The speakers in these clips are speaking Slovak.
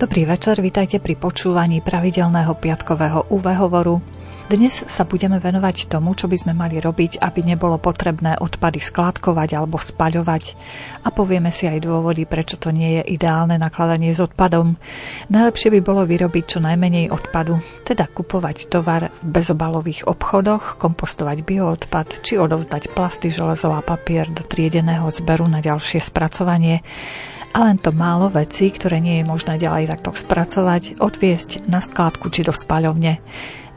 Dobrý večer, vítajte pri počúvaní pravidelného piatkového UV. Dnes sa budeme venovať tomu, čo by sme mali robiť, aby nebolo potrebné odpady skládkovať alebo spaľovať. A povieme si aj dôvody, prečo to nie je ideálne nakladanie s odpadom. Najlepšie by bolo vyrobiť čo najmenej odpadu, teda kupovať tovar v bezobalových obchodoch, kompostovať bioodpad či odovzdať plasty, železo a papier do triedeného zberu na ďalšie spracovanie a len to málo vecí, ktoré nie je možné ďalej takto spracovať, odviesť na skládku či do spaľovne.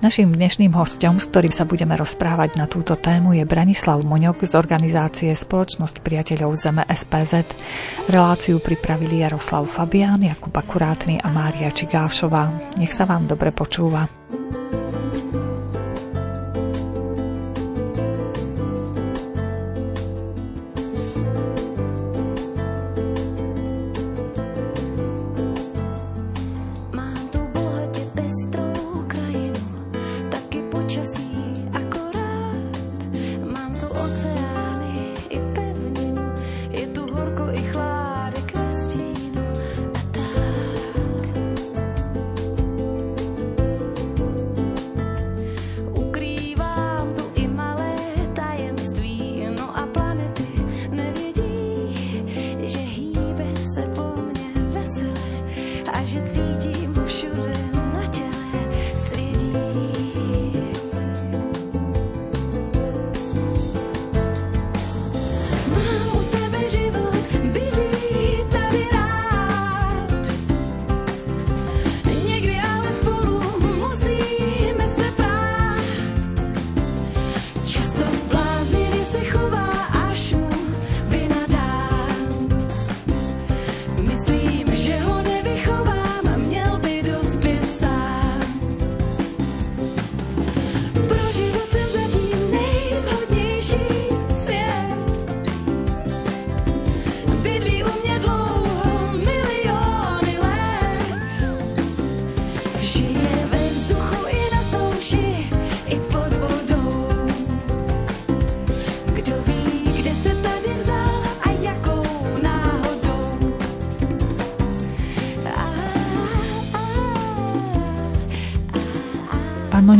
Naším dnešným hostom, s ktorým sa budeme rozprávať na túto tému, je Branislav Moňok z organizácie Spoločnosť priateľov Zeme SPZ. Reláciu pripravili Jaroslav Fabián, Jakub Akurátny a Mária Čigášová. Nech sa vám dobre počúva.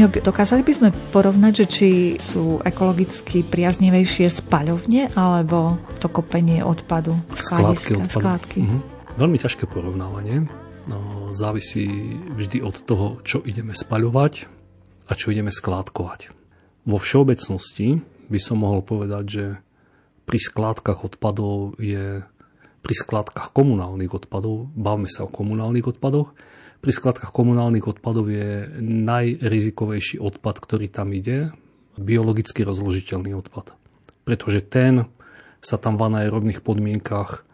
Moňok, dokázali by sme porovnať, že či sú ekologicky priaznivejšie spaľovne alebo to kopenie odpadu? Skládky odpadu. Skládky. Mhm. Veľmi ťažké porovnávanie. No, závisí vždy od toho, čo ideme spaľovať a čo ideme skládkovať. Vo všeobecnosti by som mohol povedať, že pri skládkach odpadov je pri skládkach komunálnych odpadov, bavme sa o komunálnych odpadoch, pri skladkách komunálnych odpadov je najrizikovejší odpad, ktorý tam ide, biologicky rozložiteľný odpad. Pretože ten sa tam v anaerobných podmienkach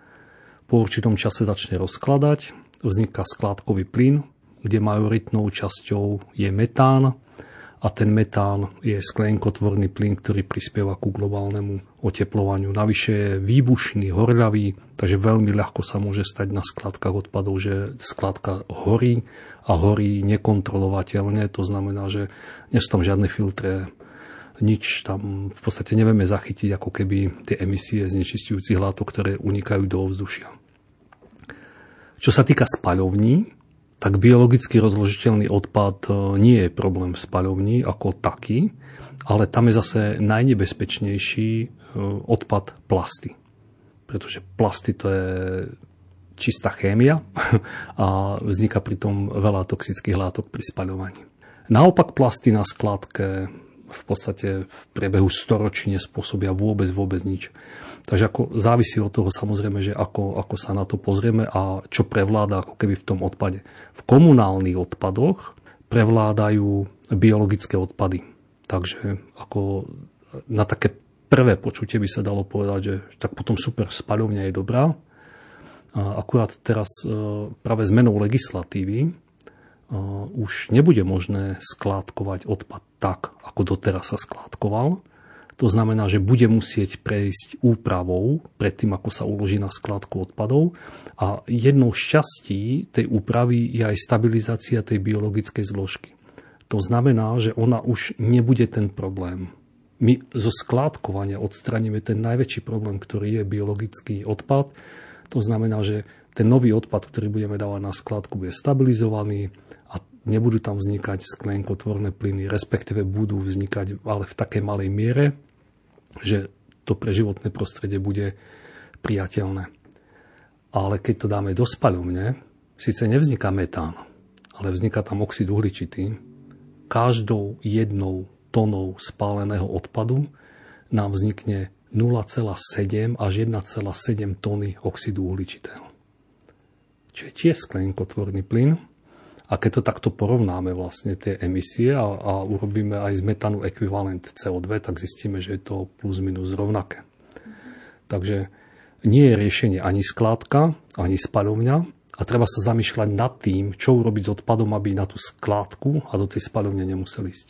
po určitom čase začne rozkladať, vzniká skládkový plyn, kde majoritnou časťou je metán, a ten metán je sklenkotvorný plyn, ktorý prispieva ku globálnemu oteplovaniu. Navyše je výbušný, horľavý, takže veľmi ľahko sa môže stať na skladkách odpadov, že skladka horí a horí nekontrolovateľne. To znamená, že nie sú tam žiadne filtre, nič tam v podstate nevieme zachytiť ako keby tie emisie znečistujúcich látok, ktoré unikajú do ovzdušia. Čo sa týka spaľovní, tak biologicky rozložiteľný odpad e, nie je problém v spaľovni ako taký, ale tam je zase najnebezpečnejší e, odpad plasty. Pretože plasty to je čistá chémia a vzniká pritom veľa toxických látok pri spaľovaní. Naopak plasty na skladke v podstate v priebehu storočí nespôsobia vôbec, vôbec nič. Takže ako závisí od toho samozrejme, že ako, ako sa na to pozrieme a čo prevláda ako keby v tom odpade. V komunálnych odpadoch prevládajú biologické odpady. Takže ako na také prvé počutie by sa dalo povedať, že tak potom super spaľovňa je dobrá. Akurát teraz e, práve zmenou legislatívy e, už nebude možné skládkovať odpad tak, ako doteraz sa skládkoval, to znamená, že bude musieť prejsť úpravou predtým, ako sa uloží na skladku odpadov. A jednou z častí tej úpravy je aj stabilizácia tej biologickej zložky. To znamená, že ona už nebude ten problém. My zo skládkovania odstraníme ten najväčší problém, ktorý je biologický odpad. To znamená, že ten nový odpad, ktorý budeme dávať na skladku, bude stabilizovaný a nebudú tam vznikať sklenkotvorné plyny, respektíve budú vznikať ale v takej malej miere, že to pre životné prostredie bude priateľné. Ale keď to dáme do spaľovne, síce nevzniká metán, ale vzniká tam oxid uhličitý. Každou jednou tónou spáleného odpadu nám vznikne 0,7 až 1,7 tóny oxidu uhličitého. Čo tiež sklenkotvorný plyn. A keď to takto porovnáme vlastne tie emisie a, a urobíme aj z metanu ekvivalent CO2, tak zistíme, že je to plus minus rovnaké. Takže nie je riešenie ani skládka, ani spaľovňa a treba sa zamýšľať nad tým, čo urobiť s odpadom, aby na tú skládku a do tej spaľovne nemuseli ísť.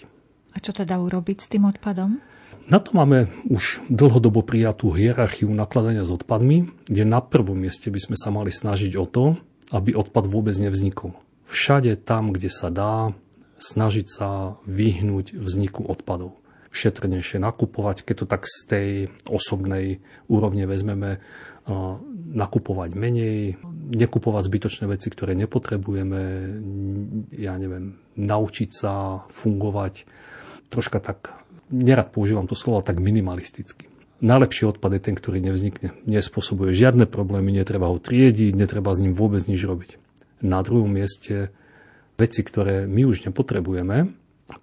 A čo teda urobiť s tým odpadom? Na to máme už dlhodobo prijatú hierarchiu nakladania s odpadmi, kde na prvom mieste by sme sa mali snažiť o to, aby odpad vôbec nevznikol. Všade tam, kde sa dá, snažiť sa vyhnúť vzniku odpadov. Šetrnejšie nakupovať, keď to tak z tej osobnej úrovne vezmeme, nakupovať menej, nekupovať zbytočné veci, ktoré nepotrebujeme, ja neviem, naučiť sa fungovať troška tak nerad používam to slovo tak minimalisticky. Najlepší odpad je ten, ktorý nevznikne. Nespôsobuje žiadne problémy, netreba ho triediť, netreba s ním vôbec nič robiť. Na druhom mieste veci, ktoré my už nepotrebujeme,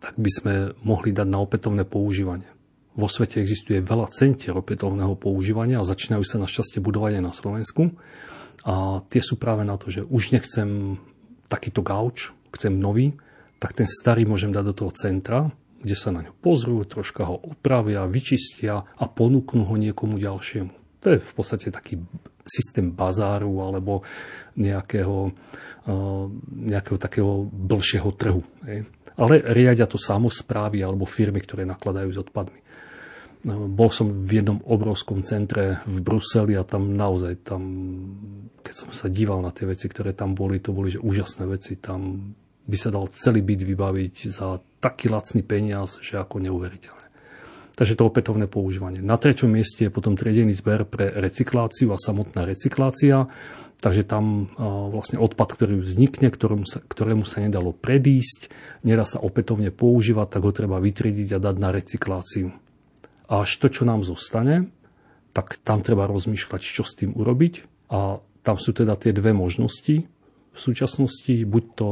tak by sme mohli dať na opätovné používanie. Vo svete existuje veľa centier opätovného používania a začínajú sa našťastie budovať aj na Slovensku. A tie sú práve na to, že už nechcem takýto gauč, chcem nový, tak ten starý môžem dať do toho centra kde sa na ňo pozrú, troška ho opravia, vyčistia a ponúknú ho niekomu ďalšiemu. To je v podstate taký systém bazáru alebo nejakého, eh, nejakého takého blšieho trhu. Ale riadia to samozprávy alebo firmy, ktoré nakladajú s odpadmi. Eh, bol som v jednom obrovskom centre v Bruseli a tam naozaj, tam, keď som sa díval na tie veci, ktoré tam boli, to boli že úžasné veci. Tam by sa dal celý byt vybaviť za taký lacný peniaz, že ako neuveriteľné. Takže to opätovné používanie. Na treťom mieste je potom triedený zber pre recykláciu a samotná recyklácia. Takže tam vlastne odpad, ktorý vznikne, ktorému sa, ktorému sa nedalo predísť, nedá sa opätovne používať, tak ho treba vytriediť a dať na recykláciu. A až to, čo nám zostane, tak tam treba rozmýšľať, čo s tým urobiť. A tam sú teda tie dve možnosti v súčasnosti, buď to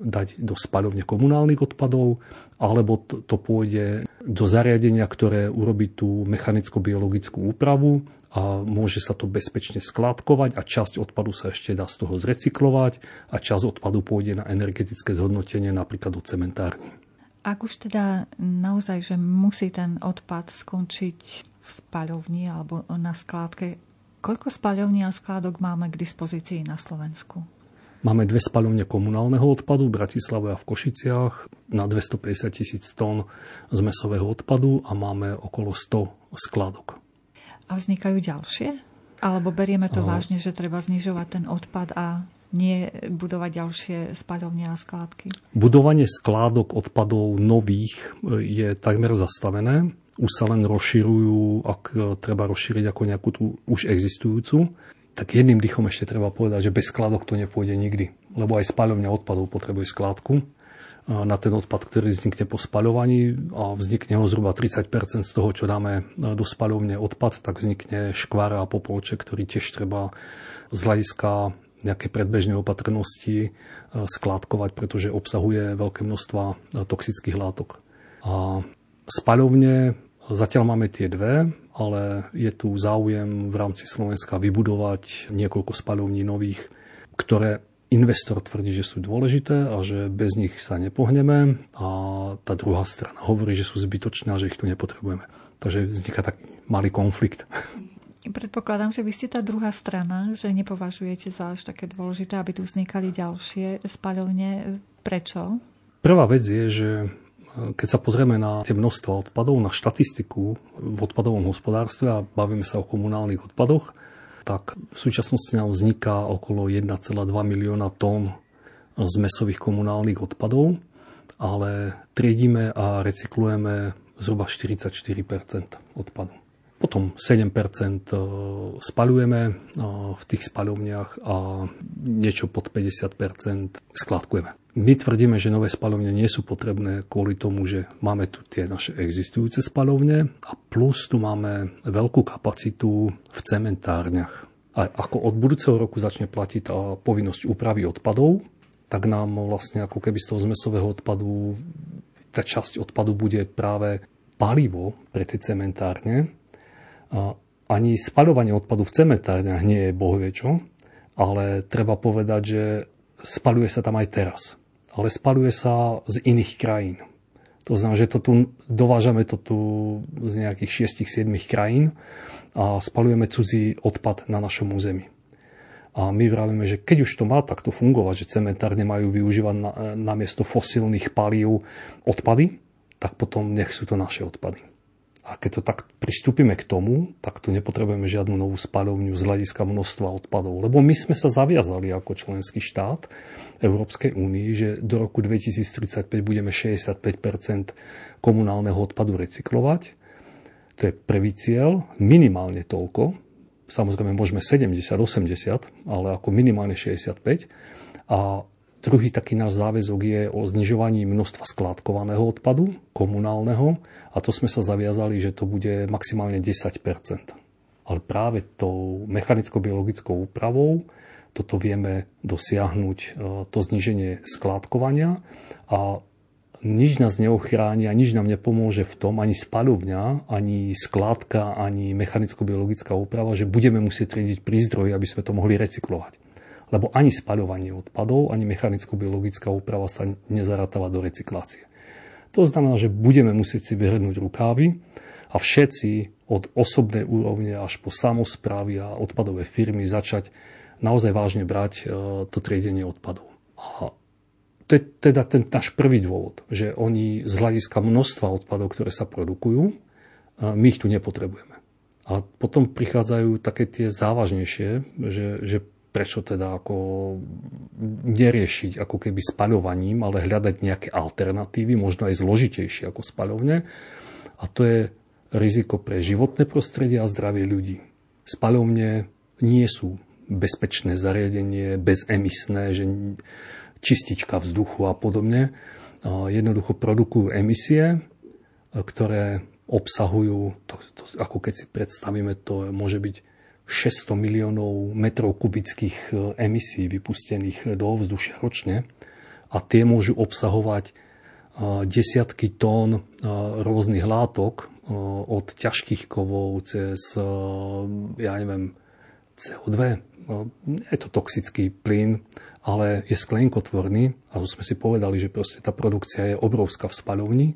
dať do spaľovne komunálnych odpadov, alebo to, to pôjde do zariadenia, ktoré urobí tú mechanicko-biologickú úpravu a môže sa to bezpečne skladkovať a časť odpadu sa ešte dá z toho zrecyklovať a časť odpadu pôjde na energetické zhodnotenie napríklad do cementárny. Ak už teda naozaj, že musí ten odpad skončiť v spaľovni alebo na skládke, koľko spaľovní a skládok máme k dispozícii na Slovensku? Máme dve spaľovne komunálneho odpadu v Bratislave a v Košiciach na 250 tisíc tón zmesového odpadu a máme okolo 100 skladok. A vznikajú ďalšie? Alebo berieme to a... vážne, že treba znižovať ten odpad a nie budovať ďalšie spaľovne a skládky? Budovanie skládok odpadov nových e, je takmer zastavené. Už sa len rozširujú, ak treba rozšíriť ako nejakú tú už existujúcu tak jedným dychom ešte treba povedať, že bez skladok to nepôjde nikdy. Lebo aj spaľovňa odpadov potrebuje skladku na ten odpad, ktorý vznikne po spaľovaní a vznikne ho zhruba 30 z toho, čo dáme do spaľovne odpad, tak vznikne škvára a popolček, ktorý tiež treba z hľadiska nejaké predbežné opatrnosti skládkovať, pretože obsahuje veľké množstva toxických látok. A spaľovne zatiaľ máme tie dve, ale je tu záujem v rámci Slovenska vybudovať niekoľko spaľovní nových, ktoré investor tvrdí, že sú dôležité a že bez nich sa nepohneme a tá druhá strana hovorí, že sú zbytočné a že ich tu nepotrebujeme. Takže vzniká taký malý konflikt. Predpokladám, že vy ste tá druhá strana, že nepovažujete za až také dôležité, aby tu vznikali ďalšie spaľovne. Prečo? Prvá vec je, že keď sa pozrieme na tie množstva odpadov, na štatistiku v odpadovom hospodárstve a bavíme sa o komunálnych odpadoch, tak v súčasnosti nám vzniká okolo 1,2 milióna tón zmesových komunálnych odpadov, ale triedíme a recyklujeme zhruba 44% odpadu. Potom 7% spaľujeme v tých spaľovniach a niečo pod 50% skladkujeme. My tvrdíme, že nové spalovne nie sú potrebné kvôli tomu, že máme tu tie naše existujúce spalovne a plus tu máme veľkú kapacitu v cementárniach. A ako od budúceho roku začne platiť tá povinnosť úpravy odpadov, tak nám vlastne ako keby z toho zmesového odpadu tá časť odpadu bude práve palivo pre tie cementárne. A ani spaľovanie odpadu v cementárniach nie je bohvie ale treba povedať, že spaľuje sa tam aj teraz ale spaluje sa z iných krajín. To znamená, že to tu, dovážame to tu z nejakých 6-7 krajín a spalujeme cudzí odpad na našom území. A my vravíme, že keď už to má takto fungovať, že cementárne majú využívať na, na miesto fosílnych palív odpady, tak potom nech sú to naše odpady. A keď to tak pristúpime k tomu, tak tu nepotrebujeme žiadnu novú spaľovňu z hľadiska množstva odpadov. Lebo my sme sa zaviazali ako členský štát Európskej únii, že do roku 2035 budeme 65% komunálneho odpadu recyklovať. To je prvý cieľ, minimálne toľko. Samozrejme môžeme 70, 80, ale ako minimálne 65. A Druhý taký náš záväzok je o znižovaní množstva skládkovaného odpadu, komunálneho, a to sme sa zaviazali, že to bude maximálne 10% Ale práve tou mechanicko-biologickou úpravou toto vieme dosiahnuť, e, to zniženie skládkovania. A nič nás neochráni a nič nám nepomôže v tom, ani spaľovňa, ani skládka, ani mechanicko-biologická úprava, že budeme musieť triediť prízdroje, aby sme to mohli recyklovať lebo ani spaľovanie odpadov, ani mechanicko-biologická úprava sa nezarátáva do recyklácie. To znamená, že budeme musieť si vyhrnúť rukávy a všetci od osobnej úrovne až po samozprávy a odpadové firmy začať naozaj vážne brať e, to triedenie odpadov. A to je teda ten náš prvý dôvod, že oni z hľadiska množstva odpadov, ktoré sa produkujú, e, my ich tu nepotrebujeme. A potom prichádzajú také tie závažnejšie, že, že prečo teda ako neriešiť ako keby spaľovaním, ale hľadať nejaké alternatívy, možno aj zložitejšie ako spaľovne. A to je riziko pre životné prostredie a zdravie ľudí. Spaľovne nie sú bezpečné zariadenie, bezemisné, že čistička vzduchu a podobne. Jednoducho produkujú emisie, ktoré obsahujú, to, to, ako keď si predstavíme, to môže byť 600 miliónov metrov kubických e, emisí vypustených do ovzdušia ročne a tie môžu obsahovať e, desiatky tón e, rôznych látok od ťažkých kovov cez, ja neviem, CO2. Je to toxický plyn, ale je sklenkotvorný a to sme si povedali, že proste tá produkcia je obrovská v spaľovni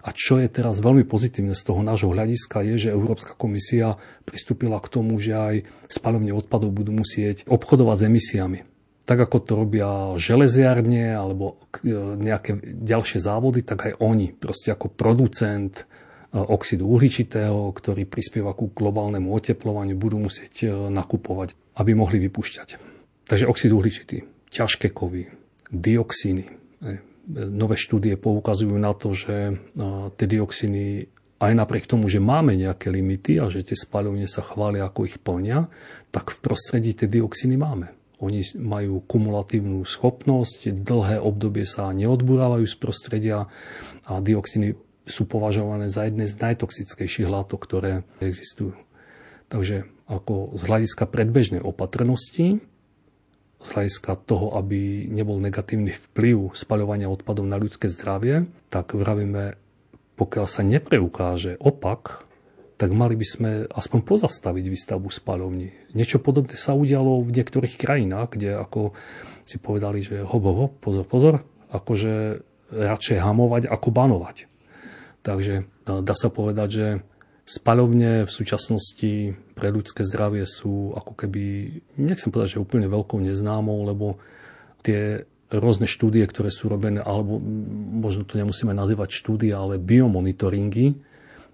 a čo je teraz veľmi pozitívne z toho nášho hľadiska je, že Európska komisia pristúpila k tomu, že aj spalovne odpadov budú musieť obchodovať s emisiami. Tak ako to robia železiarne alebo e, nejaké ďalšie závody, tak aj oni proste ako producent e, oxidu uhličitého, ktorý prispieva ku globálnemu oteplovaniu, budú musieť e, nakupovať, aby mohli vypúšťať. Takže oxid uhličitý, ťažké kovy, dioxíny, nové štúdie poukazujú na to, že tie dioxiny aj napriek tomu, že máme nejaké limity a že tie spaľovne sa chvália, ako ich plnia, tak v prostredí tie dioxiny máme. Oni majú kumulatívnu schopnosť, dlhé obdobie sa neodburávajú z prostredia a dioxiny sú považované za jedné z najtoxickejších látok, ktoré existujú. Takže ako z hľadiska predbežnej opatrnosti z hľadiska toho, aby nebol negatívny vplyv spaľovania odpadov na ľudské zdravie, tak vravíme, pokiaľ sa nepreukáže opak, tak mali by sme aspoň pozastaviť výstavbu spaľovní. Niečo podobné sa udialo v niektorých krajinách, kde ako si povedali, že hop, pozor, pozor, akože radšej hamovať ako banovať. Takže dá sa povedať, že Spaľovne v súčasnosti pre ľudské zdravie sú ako keby, nechcem povedať, že úplne veľkou neznámou, lebo tie rôzne štúdie, ktoré sú robené, alebo možno to nemusíme nazývať štúdie, ale biomonitoringy,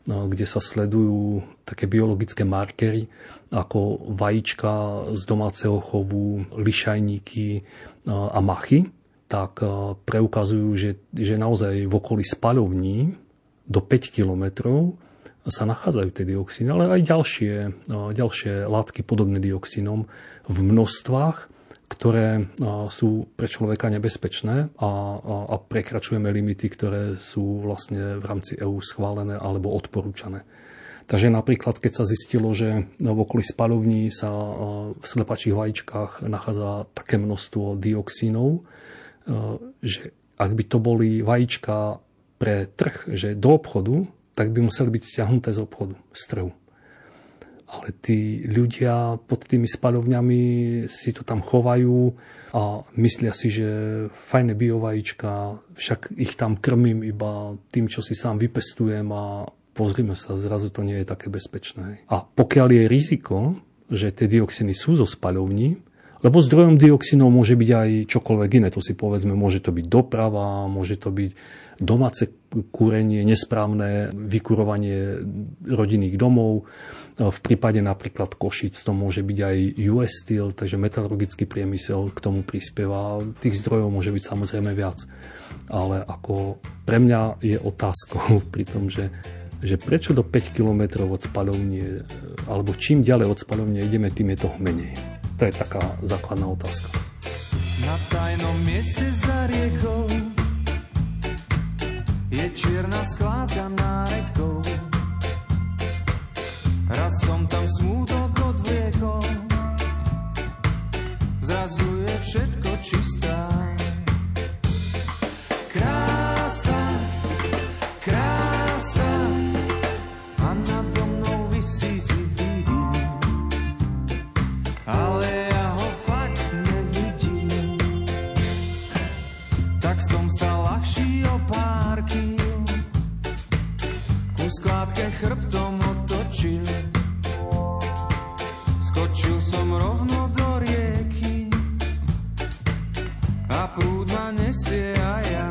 no, kde sa sledujú také biologické markery ako vajíčka z domáceho chovu, lišajníky a machy, tak preukazujú, že, že naozaj v okolí spaľovní do 5 kilometrov sa nachádzajú tie dioxíny, ale aj ďalšie, ďalšie látky podobné dioxínom v množstvách, ktoré sú pre človeka nebezpečné a, a, prekračujeme limity, ktoré sú vlastne v rámci EÚ schválené alebo odporúčané. Takže napríklad, keď sa zistilo, že v okolí spalovní sa v slepačích vajíčkách nachádza také množstvo dioxínov, že ak by to boli vajíčka pre trh, že do obchodu, tak by museli byť stiahnuté z obchodu, z trhu. Ale tí ľudia pod tými spalovňami si to tam chovajú a myslia si, že fajné biovajíčka, však ich tam krmím iba tým, čo si sám vypestujem a pozrime sa, zrazu to nie je také bezpečné. A pokiaľ je riziko, že tie dioxiny sú zo spalovní, lebo zdrojom dioxinov môže byť aj čokoľvek iné. To si povedzme, môže to byť doprava, môže to byť domáce kúrenie, nesprávne vykurovanie rodinných domov. V prípade napríklad Košic to môže byť aj US Steel, takže metalurgický priemysel k tomu prispieva. Tých zdrojov môže byť samozrejme viac. Ale ako pre mňa je otázkou pri tom, že že prečo do 5 km od spalovne, alebo čím ďalej od spalovne ideme, tým je toho menej. To je taká základná otázka. Na tajnom mieste za riekou je čierna skládka na rekou. Raz som tam smútok skládke chrbtom otočil. Skočil som rovno do rieky. A prúd ma nesie a ja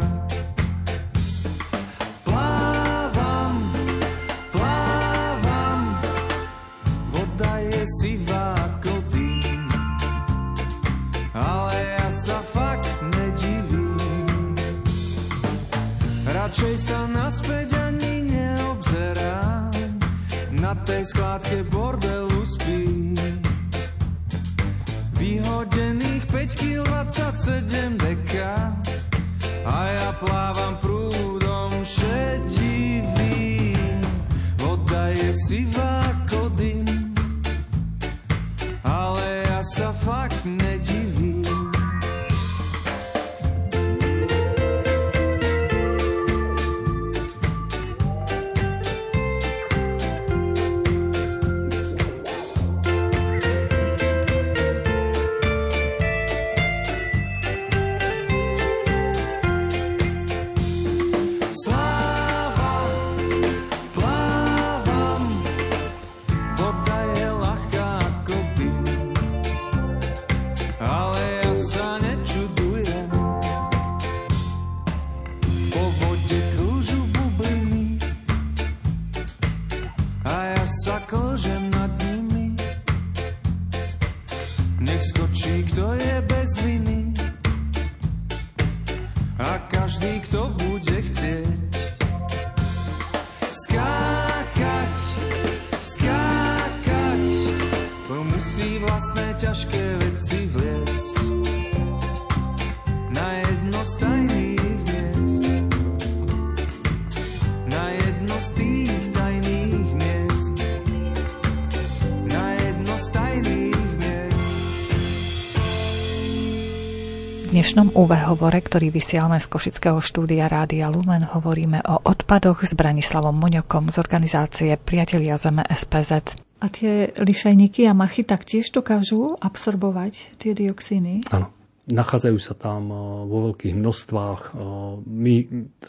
Radšej sa naspäť tej skládke bordelu spí. Vyhodených 5 kg 27 deka a ja plávam prúdom vlastné ťažké veci. Dnešnom UV hovore, ktorý vysielame z Košického štúdia Rádia Lumen, hovoríme o odpadoch s Branislavom Muňokom z organizácie Priatelia Zeme SPZ. A tie lišajníky a machy taktiež dokážu absorbovať tie dioxíny? Áno. Nachádzajú sa tam eh, vo veľkých množstvách. Eh, my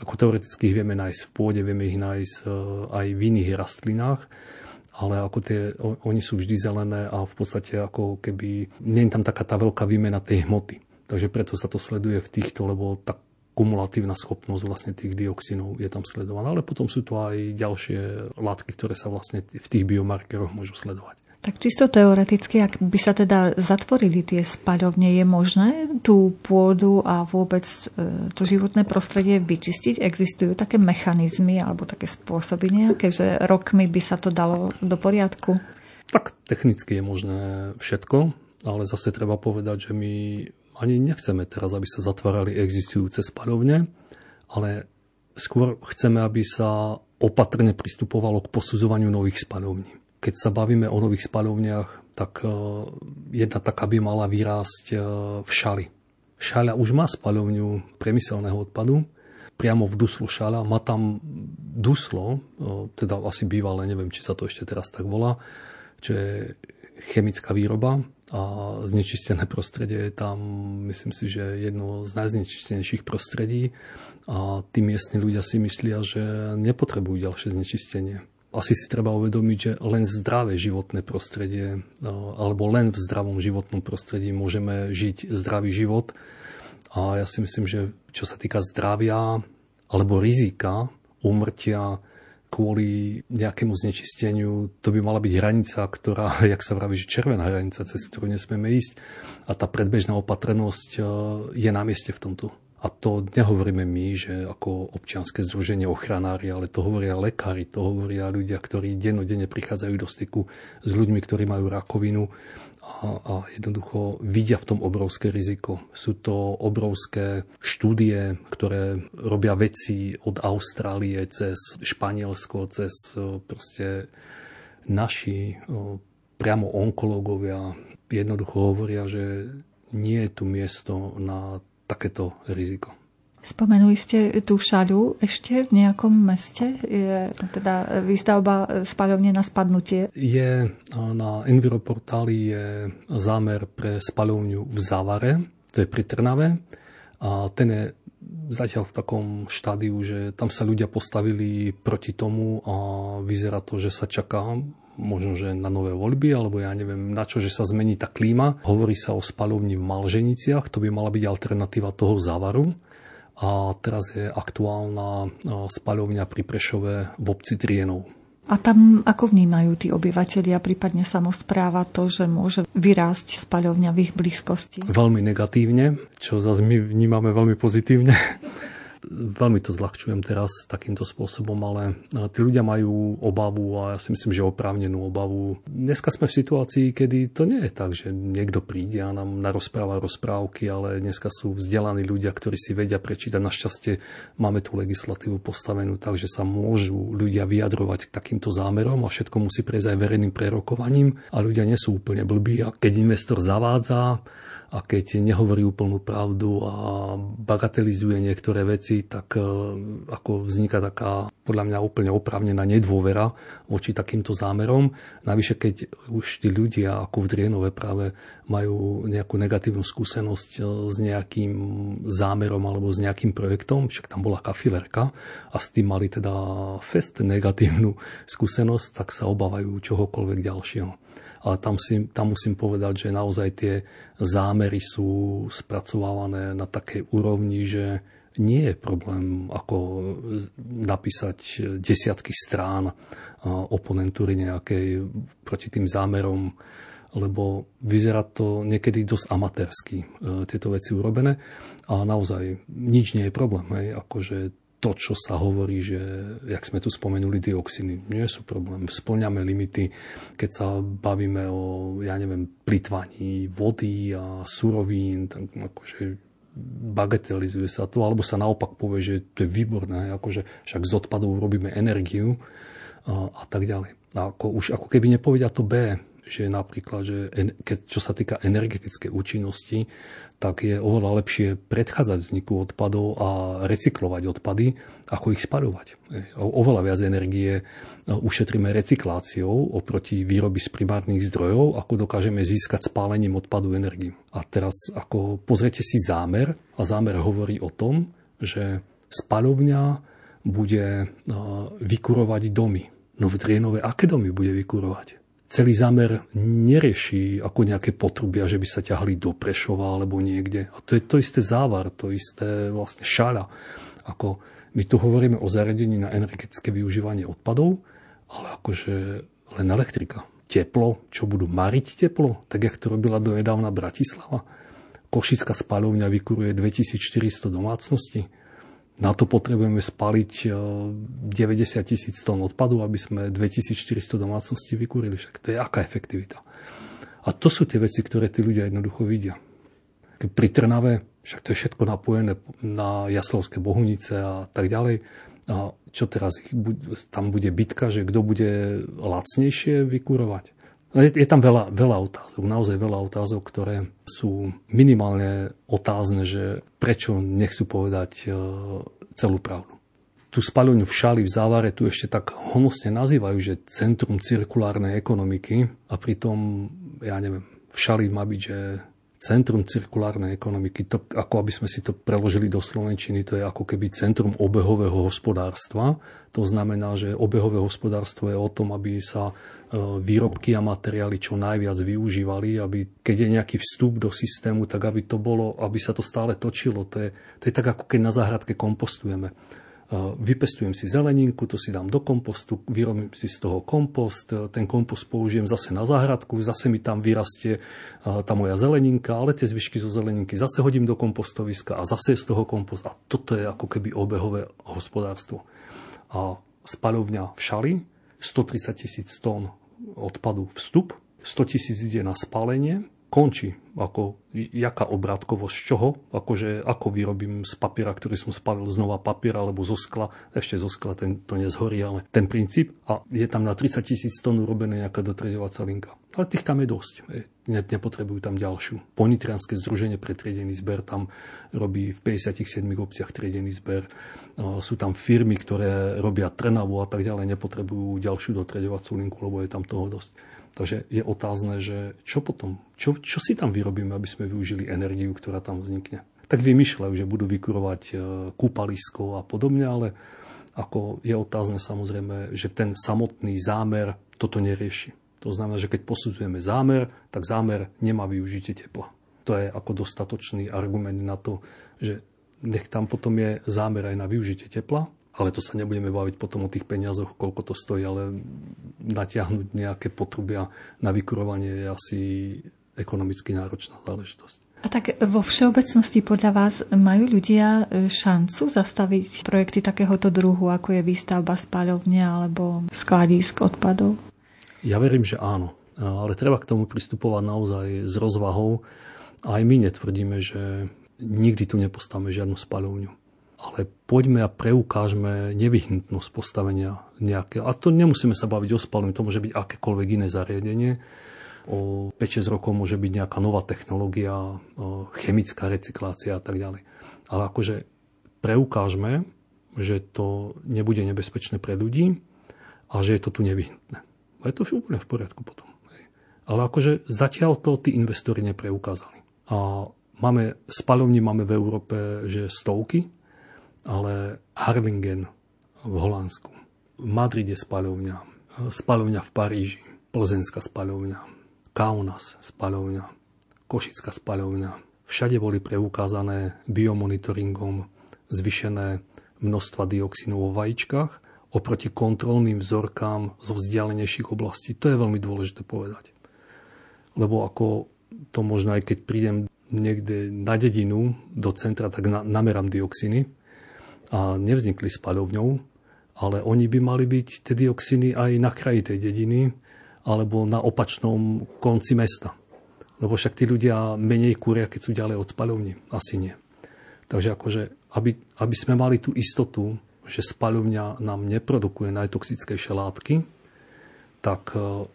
ako teoreticky ich vieme nájsť v pôde, vieme ich nájsť eh, aj v iných rastlinách ale ako tie, oni sú vždy zelené a v podstate ako keby, nie je tam taká tá veľká výmena tej hmoty. Takže preto sa to sleduje v týchto, lebo tá kumulatívna schopnosť vlastne tých dioxinov je tam sledovaná. Ale potom sú tu aj ďalšie látky, ktoré sa vlastne v tých biomarkeroch môžu sledovať. Tak čisto teoreticky, ak by sa teda zatvorili tie spaľovne, je možné tú pôdu a vôbec e, to životné prostredie vyčistiť? Existujú také mechanizmy alebo také spôsoby nejaké, že rokmi by sa to dalo do poriadku? Tak technicky je možné všetko, ale zase treba povedať, že my ani nechceme teraz, aby sa zatvárali existujúce spaľovne, ale skôr chceme, aby sa opatrne pristupovalo k posudzovaniu nových spaľovní keď sa bavíme o nových spaľovniach, tak e, jedna taká by mala vyrásť e, v Šali. Šaľa už má spaľovňu priemyselného odpadu, priamo v Duslu Šaľa. Má tam Duslo, e, teda asi bývalé, neviem, či sa to ešte teraz tak volá, čo je chemická výroba a znečistené prostredie je tam, myslím si, že jedno z najznečistenejších prostredí a tí miestni ľudia si myslia, že nepotrebujú ďalšie znečistenie asi si treba uvedomiť, že len zdravé životné prostredie alebo len v zdravom životnom prostredí môžeme žiť zdravý život. A ja si myslím, že čo sa týka zdravia alebo rizika úmrtia kvôli nejakému znečisteniu, to by mala byť hranica, ktorá, jak sa vraví, že červená hranica, cez ktorú nesmieme ísť. A tá predbežná opatrnosť je na mieste v tomto. A to nehovoríme my, že ako občianske združenie ochranári, ale to hovoria lekári, to hovoria ľudia, ktorí dennodenne prichádzajú do styku s ľuďmi, ktorí majú rakovinu a, jednoducho vidia v tom obrovské riziko. Sú to obrovské štúdie, ktoré robia veci od Austrálie cez Španielsko, cez proste naši priamo onkológovia jednoducho hovoria, že nie je tu miesto na takéto riziko. Spomenuli ste tú šaľu ešte v nejakom meste? Je teda výstavba spaľovne na spadnutie? Je na Enviroportáli je zámer pre spaľovňu v Závare, to je pri Trnave. A ten je zatiaľ v takom štádiu, že tam sa ľudia postavili proti tomu a vyzerá to, že sa čaká možno, že na nové voľby, alebo ja neviem na čo, že sa zmení tá klíma. Hovorí sa o spalovni v Malženiciach, to by mala byť alternatíva toho závaru. A teraz je aktuálna spaľovňa pri Prešove v obci Trienov. A tam ako vnímajú tí obyvateľia, prípadne samozpráva to, že môže vyrásť spaľovňa v ich blízkosti? Veľmi negatívne, čo zase my vnímame veľmi pozitívne. Veľmi to zľahčujem teraz takýmto spôsobom, ale tí ľudia majú obavu a ja si myslím, že oprávnenú obavu. Dneska sme v situácii, kedy to nie je tak, že niekto príde a nám narozpráva rozprávky, ale dneska sú vzdelaní ľudia, ktorí si vedia prečítať. Našťastie máme tú legislatívu postavenú tak, že sa môžu ľudia vyjadrovať k takýmto zámerom a všetko musí prejsť aj verejným prerokovaním a ľudia nie sú úplne blbí a keď investor zavádza, a keď nehovorí úplnú pravdu a bagatelizuje niektoré veci, tak e, ako vzniká taká podľa mňa úplne oprávnená nedôvera voči takýmto zámerom. Navyše, keď už tí ľudia ako v Drienove práve majú nejakú negatívnu skúsenosť e, s nejakým zámerom alebo s nejakým projektom, však tam bola kafilerka a s tým mali teda fest negatívnu skúsenosť, tak sa obávajú čohokoľvek ďalšieho ale tam, si, tam musím povedať, že naozaj tie zámery sú spracovávané na takej úrovni, že nie je problém ako napísať desiatky strán oponentúry nejakej proti tým zámerom, lebo vyzerá to niekedy dosť amatérsky, e, tieto veci urobené. A naozaj nič nie je problém. Hej. Akože to, čo sa hovorí, že, jak sme tu spomenuli, dioxiny, nie sú problém. Splňame limity, keď sa bavíme o, ja neviem, plitvaní vody a surovín, tak akože bagatelizuje sa to, alebo sa naopak povie, že to je výborné, akože však z odpadov robíme energiu a, a tak ďalej. A ako, už ako keby nepovedia to B, že napríklad, že keď, čo sa týka energetickej účinnosti, tak je oveľa lepšie predchádzať vzniku odpadov a recyklovať odpady, ako ich spaľovať. Oveľa viac energie no, ušetríme recykláciou oproti výroby z primárnych zdrojov, ako dokážeme získať spálením odpadu energiu. A teraz ako pozrite si zámer a zámer hovorí o tom, že spaľovňa bude vykurovať domy. No v Drienove aké domy bude vykurovať? Celý zámer nerieši ako nejaké potrubia, že by sa ťahli do Prešova alebo niekde. A to je to isté závar, to isté vlastne šaľa. Ako my tu hovoríme o zariadení na energetické využívanie odpadov, ale akože len elektrika. teplo, čo budú mariť teplo, tak jak to robila do nedávna Bratislava. Košická spalovňa vykuruje 2400 domácností. Na to potrebujeme spaliť 90 e, tisíc tón odpadu, aby sme 2400 domácností vykúrili. Však to je aká efektivita. A to sú tie veci, ktoré tí ľudia jednoducho vidia. Pri Trnave, však to je všetko napojené na Jaslovské bohunice a tak ďalej. A čo teraz, tam bude bitka, že kto bude lacnejšie vykurovať. Je, je tam veľa, veľa otázok, naozaj veľa otázok, ktoré sú minimálne otázne, že prečo nechcú povedať e, celú pravdu. Tú spaľovňu v Šali v Závare tu ešte tak honosne nazývajú, že centrum cirkulárnej ekonomiky a pritom, ja neviem, v Šali má byť, že centrum cirkulárnej ekonomiky, to, ako aby sme si to preložili do Slovenčiny, to je ako keby centrum obehového hospodárstva. To znamená, že obehové hospodárstvo je o tom, aby sa e, výrobky a materiály čo najviac využívali, aby keď je nejaký vstup do systému, tak aby to bolo, aby sa to stále točilo. To je, to je tak, ako keď na záhradke kompostujeme vypestujem si zeleninku, to si dám do kompostu, vyrobím si z toho kompost, ten kompost použijem zase na záhradku, zase mi tam vyrastie tá moja zeleninka, ale tie zvyšky zo zeleninky zase hodím do kompostoviska a zase z toho kompost. A toto je ako keby obehové hospodárstvo. A spaľovňa v Šali, 130 tisíc tón odpadu vstup, 100 tisíc ide na spálenie, končí. Ako, jaká obratkovosť, z čoho? Akože, ako vyrobím z papiera, ktorý som spalil znova papier, alebo zo skla, ešte zo skla ten, to nezhorí, ale ten princíp. A je tam na 30 tisíc tón urobené nejaká dotreďovacia linka. Ale tých tam je dosť. Ne, nepotrebujú tam ďalšiu. Ponitrianské združenie pre triedený zber tam robí v 57 obciach triedený zber. Sú tam firmy, ktoré robia Trnavu a tak ďalej, nepotrebujú ďalšiu dotreďovaciu linku, lebo je tam toho dosť. Takže je otázne, že čo potom, čo, čo si tam vyrobíme, aby sme využili energiu, ktorá tam vznikne. Tak vymýšľajú, že budú vykurovať e, kúpalisko a podobne, ale ako je otázne samozrejme, že ten samotný zámer toto nerieši. To znamená, že keď posudzujeme zámer, tak zámer nemá využitie tepla. To je ako dostatočný argument na to, že nech tam potom je zámer aj na využitie tepla, ale to sa nebudeme baviť potom o tých peniazoch, koľko to stojí, ale natiahnuť nejaké potrubia na vykurovanie je asi ekonomicky náročná záležitosť. A tak vo všeobecnosti podľa vás majú ľudia e, šancu zastaviť projekty takéhoto druhu, ako je výstavba spáľovne alebo skladísk odpadov? Ja verím, že áno. Ale treba k tomu pristupovať naozaj s rozvahou. A aj my netvrdíme, že nikdy tu nepostavíme žiadnu spaľovňu ale poďme a preukážme nevyhnutnosť postavenia nejaké. A to nemusíme sa baviť o spalení, to môže byť akékoľvek iné zariadenie. O 5-6 rokov môže byť nejaká nová technológia, chemická recyklácia a tak ďalej. Ale akože preukážme, že to nebude nebezpečné pre ľudí a že je to tu nevyhnutné. A je to úplne v poriadku potom. Ale akože zatiaľ to tí investori nepreukázali. A máme, spalovní máme v Európe že stovky, ale Harlingen v Holandsku, v Madride spaľovňa, spaľovňa v Paríži, Plzenská spaľovňa, Kaunas spaľovňa, Košická spaľovňa. Všade boli preukázané biomonitoringom zvyšené množstva dioxínov vo vajíčkach oproti kontrolným vzorkám zo vzdialenejších oblastí. To je veľmi dôležité povedať. Lebo ako to možno aj keď prídem niekde na dedinu do centra, tak na, namerám dioxíny a nevznikli spaľovňou, ale oni by mali byť tie dioxiny aj na kraji tej dediny alebo na opačnom konci mesta. Lebo však tí ľudia menej kúria, keď sú ďalej od spaľovní. Asi nie. Takže akože, aby, aby sme mali tú istotu, že spaľovňa nám neprodukuje najtoxickejšie látky, tak e,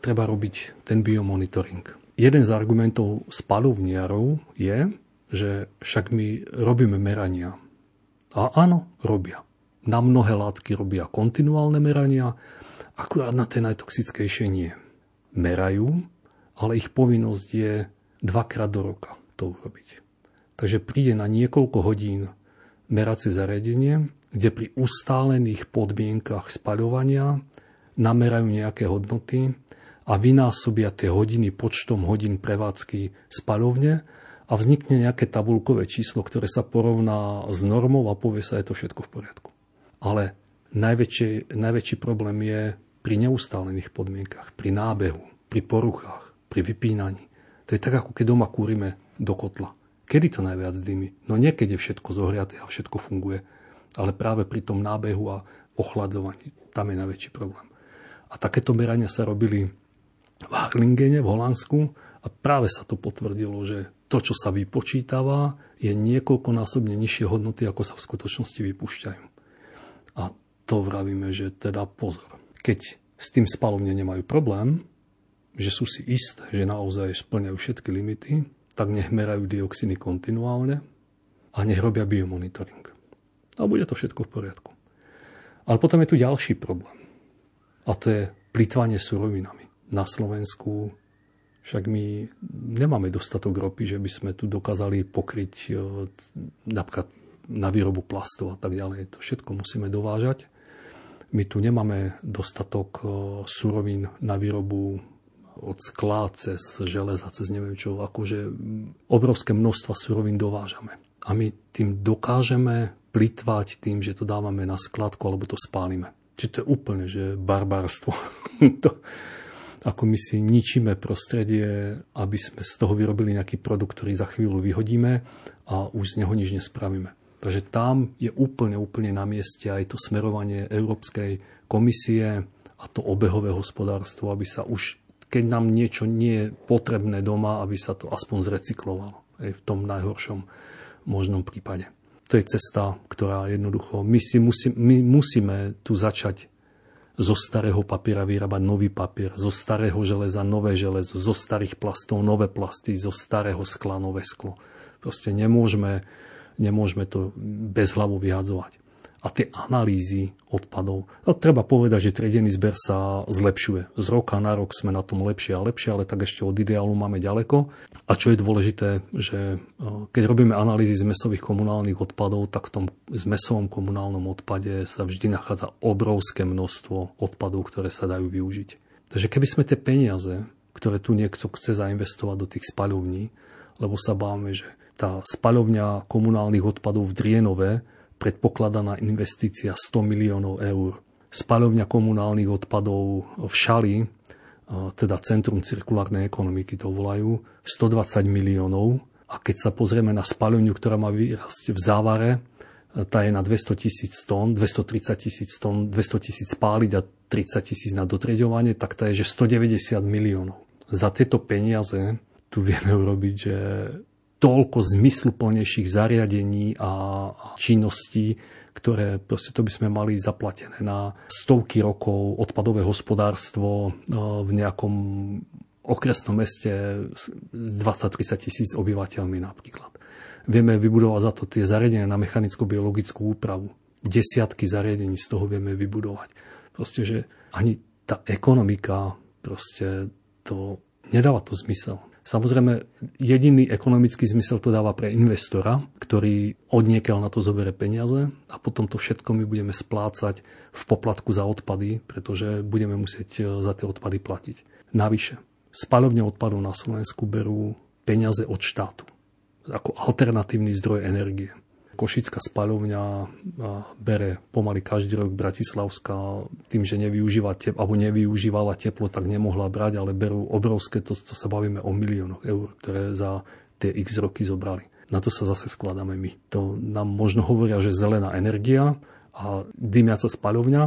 treba robiť ten biomonitoring. Jeden z argumentov spaľovniarov je, že však my robíme merania a áno, robia. Na mnohé látky robia kontinuálne merania, akurát na tie najtoxickejšie nie. Merajú, ale ich povinnosť je dvakrát do roka to urobiť. Takže príde na niekoľko hodín meracie zariadenie, kde pri ustálených podmienkach spaľovania namerajú nejaké hodnoty a vynásobia tie hodiny počtom hodín prevádzky spaľovne a vznikne nejaké tabulkové číslo, ktoré sa porovná s normou a povie sa, je to všetko v poriadku. Ale najväčší, najväčší problém je pri neustálených podmienkach, pri nábehu, pri poruchách, pri vypínaní. To je tak, ako keď doma kúrime do kotla. Kedy to najviac dymy? No niekedy je všetko zohriaté a všetko funguje. Ale práve pri tom nábehu a ochladzovaní, tam je najväčší problém. A takéto merania sa robili v Harlingene v Holandsku a práve sa to potvrdilo, že to, čo sa vypočítava, je niekoľkonásobne nižšie hodnoty, ako sa v skutočnosti vypúšťajú. A to vravíme, že teda pozor. Keď s tým spalovne nemajú problém, že sú si isté, že naozaj splňajú všetky limity, tak nech merajú dioxiny kontinuálne a nech robia biomonitoring. A bude to všetko v poriadku. Ale potom je tu ďalší problém. A to je plýtvanie surovinami. Na Slovensku však my nemáme dostatok ropy, že by sme tu dokázali pokryť e, napríklad na výrobu plastov a tak ďalej. To všetko musíme dovážať. My tu nemáme dostatok e, surovín na výrobu od skla cez železa, cez neviem čo, akože obrovské množstva surovín dovážame. A my tým dokážeme plitvať tým, že to dávame na skladku alebo to spálime. Čiže to je úplne, že barbarstvo. to, ako my si ničíme prostredie, aby sme z toho vyrobili nejaký produkt, ktorý za chvíľu vyhodíme a už z neho nič nespravíme. Takže tam je úplne, úplne na mieste aj to smerovanie Európskej komisie a to obehové hospodárstvo, aby sa už keď nám niečo nie je potrebné doma, aby sa to aspoň zrecyklovalo. Aj v tom najhoršom možnom prípade. To je cesta, ktorá jednoducho... My, si musí, my musíme tu začať zo starého papiera vyrábať nový papier, zo starého železa nové železo, zo starých plastov nové plasty, zo starého skla nové sklo. Proste nemôžeme, nemôžeme to bez hlavu vyhadzovať a tie analýzy odpadov. No, treba povedať, že triedený zber sa zlepšuje. Z roka na rok sme na tom lepšie a lepšie, ale tak ešte od ideálu máme ďaleko. A čo je dôležité, že e, keď robíme analýzy zmesových komunálnych odpadov, tak v tom zmesovom komunálnom odpade sa vždy nachádza obrovské množstvo odpadov, ktoré sa dajú využiť. Takže keby sme tie peniaze, ktoré tu niekto chce zainvestovať do tých spaľovní, lebo sa báme, že tá spaľovňa komunálnych odpadov v Drienove predpokladaná investícia 100 miliónov eur. Spaľovňa komunálnych odpadov v Šali, teda Centrum cirkulárnej ekonomiky to volajú, 120 miliónov. A keď sa pozrieme na spaľovňu, ktorá má vyrasť v závare, tá je na 200 tisíc tón, 230 tisíc tón, 200 tisíc spáliť a 30 tisíc na dotriedovanie, tak tá je, že 190 miliónov. Za tieto peniaze tu vieme urobiť, že toľko zmysluplnejších zariadení a činností, ktoré proste to by sme mali zaplatené na stovky rokov odpadové hospodárstvo e, v nejakom okresnom meste s 20-30 tisíc obyvateľmi napríklad. Vieme vybudovať za to tie zariadenia na mechanicko-biologickú úpravu. Desiatky zariadení z toho vieme vybudovať. Proste, že ani tá ekonomika proste to nedáva to zmysel. Samozrejme, jediný ekonomický zmysel to dáva pre investora, ktorý odniekiaľ na to zobere peniaze a potom to všetko my budeme splácať v poplatku za odpady, pretože budeme musieť e, za tie odpady platiť. Navyše, spalovne odpadov na Slovensku berú peniaze od štátu ako alternatívny zdroj energie. Košická spaľovňa bere pomaly každý rok Bratislavská tým, že nevyužíva tep, alebo nevyužívala teplo, tak nemohla brať, ale berú obrovské, to, to sa bavíme o miliónoch eur, ktoré za tie x roky zobrali. Na to sa zase skladáme my. To nám možno hovoria, že zelená energia a dymiaca spaľovňa,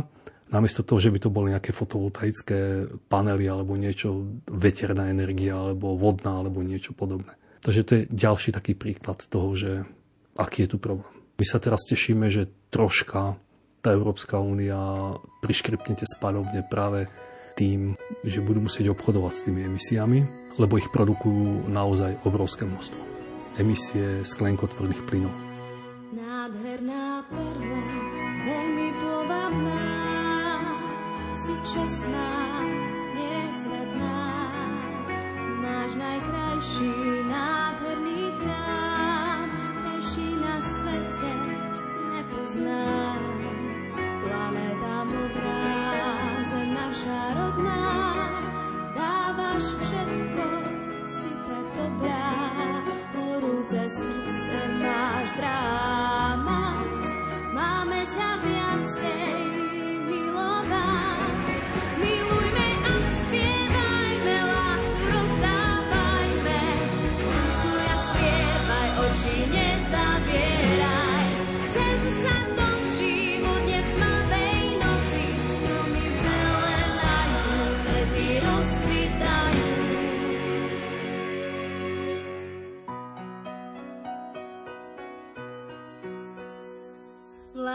namiesto toho, že by to boli nejaké fotovoltaické panely alebo niečo, veterná energia alebo vodná alebo niečo podobné. Takže to je ďalší taký príklad toho, že aký je tu problém. My sa teraz tešíme, že troška tá Európska únia priškripne tie spaľovne práve tým, že budú musieť obchodovať s tými emisiami, lebo ich produkujú naozaj obrovské množstvo. Emisie sklenkotvorných plynov. Nádherná perla, veľmi povabná, si čestná, nezradná, máš najkrajší nádherný nepoznám. Planéta modrá, zem naša rodná, dávaš všetko,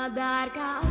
dar cá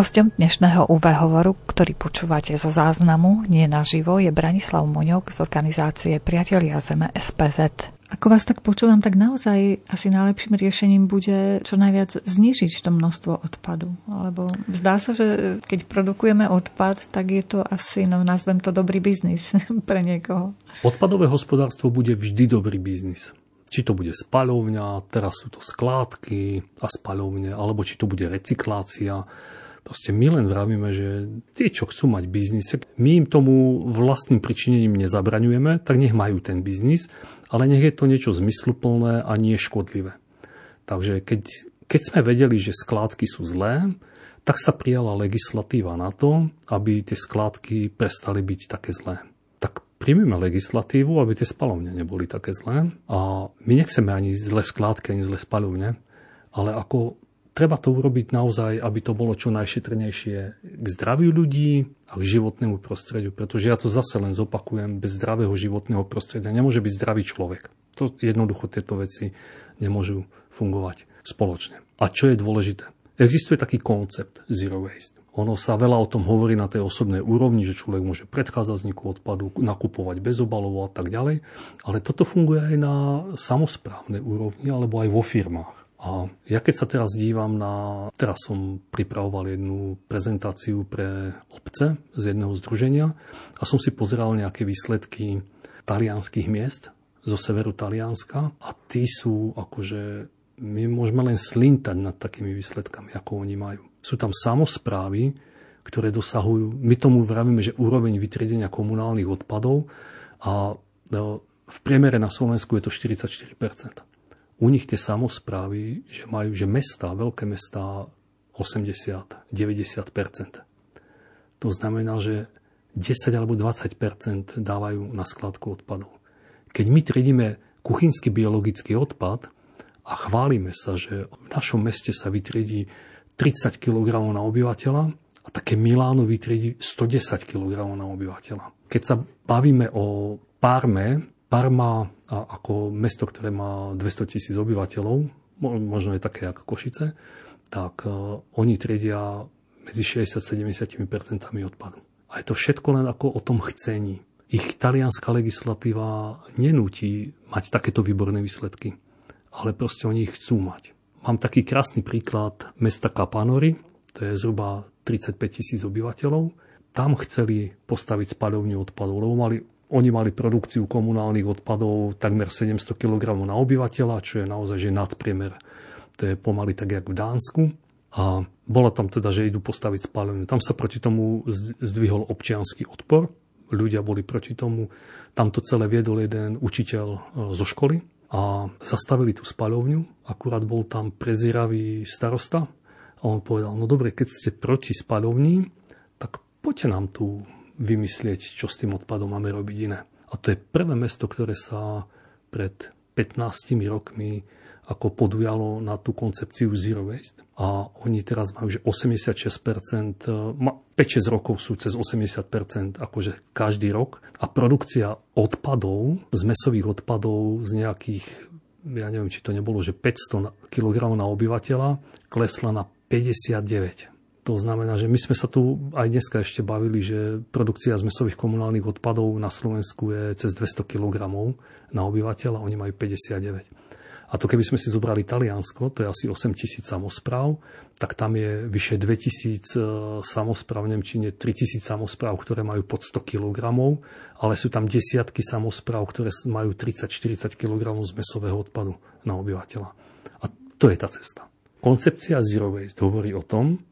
Hostom dnešného UV hovoru, ktorý počúvate zo záznamu, nie naživo, je Branislav Muňok z organizácie Priatelia Zeme SPZ. Ako vás tak počúvam, tak naozaj asi najlepším riešením bude čo najviac znižiť to množstvo odpadu. Lebo zdá sa, že keď produkujeme odpad, tak je to asi, no nazvem to dobrý biznis pre niekoho. Odpadové hospodárstvo bude vždy dobrý biznis. Či to bude spaľovňa, teraz sú to skládky a spaľovne, alebo či to bude recyklácia. Proste my len vravíme, že tí, čo chcú mať biznis, my im tomu vlastným pričinením nezabraňujeme, tak nech majú ten biznis, ale nech je to niečo zmysluplné a nie škodlivé. Takže keď, keď sme vedeli, že skládky sú zlé, tak sa prijala legislatíva na to, aby tie skládky prestali byť také zlé. Tak príjmeme legislatívu, aby tie spalovne neboli také zlé. A my nechceme ani zlé skládky, ani zlé spalovne, ale ako treba to urobiť naozaj, aby to bolo čo najšetrnejšie k zdraviu ľudí a k životnému prostrediu. Pretože ja to zase len zopakujem, bez zdravého životného prostredia nemôže byť zdravý človek. To jednoducho tieto veci nemôžu fungovať spoločne. A čo je dôležité? Existuje taký koncept zero waste. Ono sa veľa o tom hovorí na tej osobnej úrovni, že človek môže predchádzať vzniku odpadu, nakupovať bez obalov a tak ďalej, ale toto funguje aj na samozprávnej úrovni alebo aj vo firmách. A ja keď sa teraz dívam na... Teraz som pripravoval jednu prezentáciu pre obce z jedného združenia a som si pozeral nejaké výsledky talianských miest zo severu Talianska a tí sú akože... My môžeme len slintať nad takými výsledkami, ako oni majú. Sú tam samozprávy, ktoré dosahujú, my tomu vravíme, že úroveň vytriedenia komunálnych odpadov a no, v priemere na Slovensku je to 44 u nich tie samozprávy, že majú, že mesta, veľké mesta 80, 90% To znamená, že 10 alebo 20% dávajú na skladku odpadov. Keď my triedíme kuchynský biologický odpad a chválime sa, že v našom meste sa vytriedí 30 kg na obyvateľa a také Miláno vytriedí 110 kg na obyvateľa. Keď sa bavíme o Parme, Parma ako mesto, ktoré má 200 tisíc obyvateľov, možno je také ako Košice, tak uh, oni triedia medzi 60-70% odpadu. A je to všetko len ako o tom chcení. Ich talianská legislatíva nenúti mať takéto výborné výsledky, ale proste oni ich chcú mať. Mám taký krásny príklad mesta Kapanori, to je zhruba 35 tisíc obyvateľov. Tam chceli postaviť spaľovňu odpadov, lebo mali oni mali produkciu komunálnych odpadov takmer 700 kg na obyvateľa, čo je naozaj že nadpriemer. To je pomaly tak, jak v Dánsku. A bolo tam teda, že idú postaviť spáleniu. Tam sa proti tomu zdvihol občianský odpor. Ľudia boli proti tomu. Tam to celé viedol jeden učiteľ e, zo školy a zastavili tú spaľovňu. Akurát bol tam prezieravý starosta A on povedal, no dobre, keď ste proti spaľovni, tak poďte nám tu vymyslieť, čo s tým odpadom máme robiť iné. A to je prvé mesto, ktoré sa pred 15 rokmi ako podujalo na tú koncepciu Zero Waste. A oni teraz majú, že 86%, 5-6 rokov sú cez 80%, akože každý rok. A produkcia odpadov, z mesových odpadov z nejakých, ja neviem, či to nebolo, že 500 kg na obyvateľa, klesla na 59. To znamená, že my sme sa tu aj dneska ešte bavili, že produkcia zmesových komunálnych odpadov na Slovensku je cez 200 kg na obyvateľa, oni majú 59. A to keby sme si zobrali Taliansko, to je asi 8 tisíc samozpráv, tak tam je vyše 2 tisíc e, samozpráv, v Nemčine 3 tisíc samozpráv, ktoré majú pod 100 kg, ale sú tam desiatky samozpráv, ktoré majú 30-40 kg zmesového odpadu na obyvateľa. A to je tá cesta. Koncepcia Zero Waste hovorí o tom,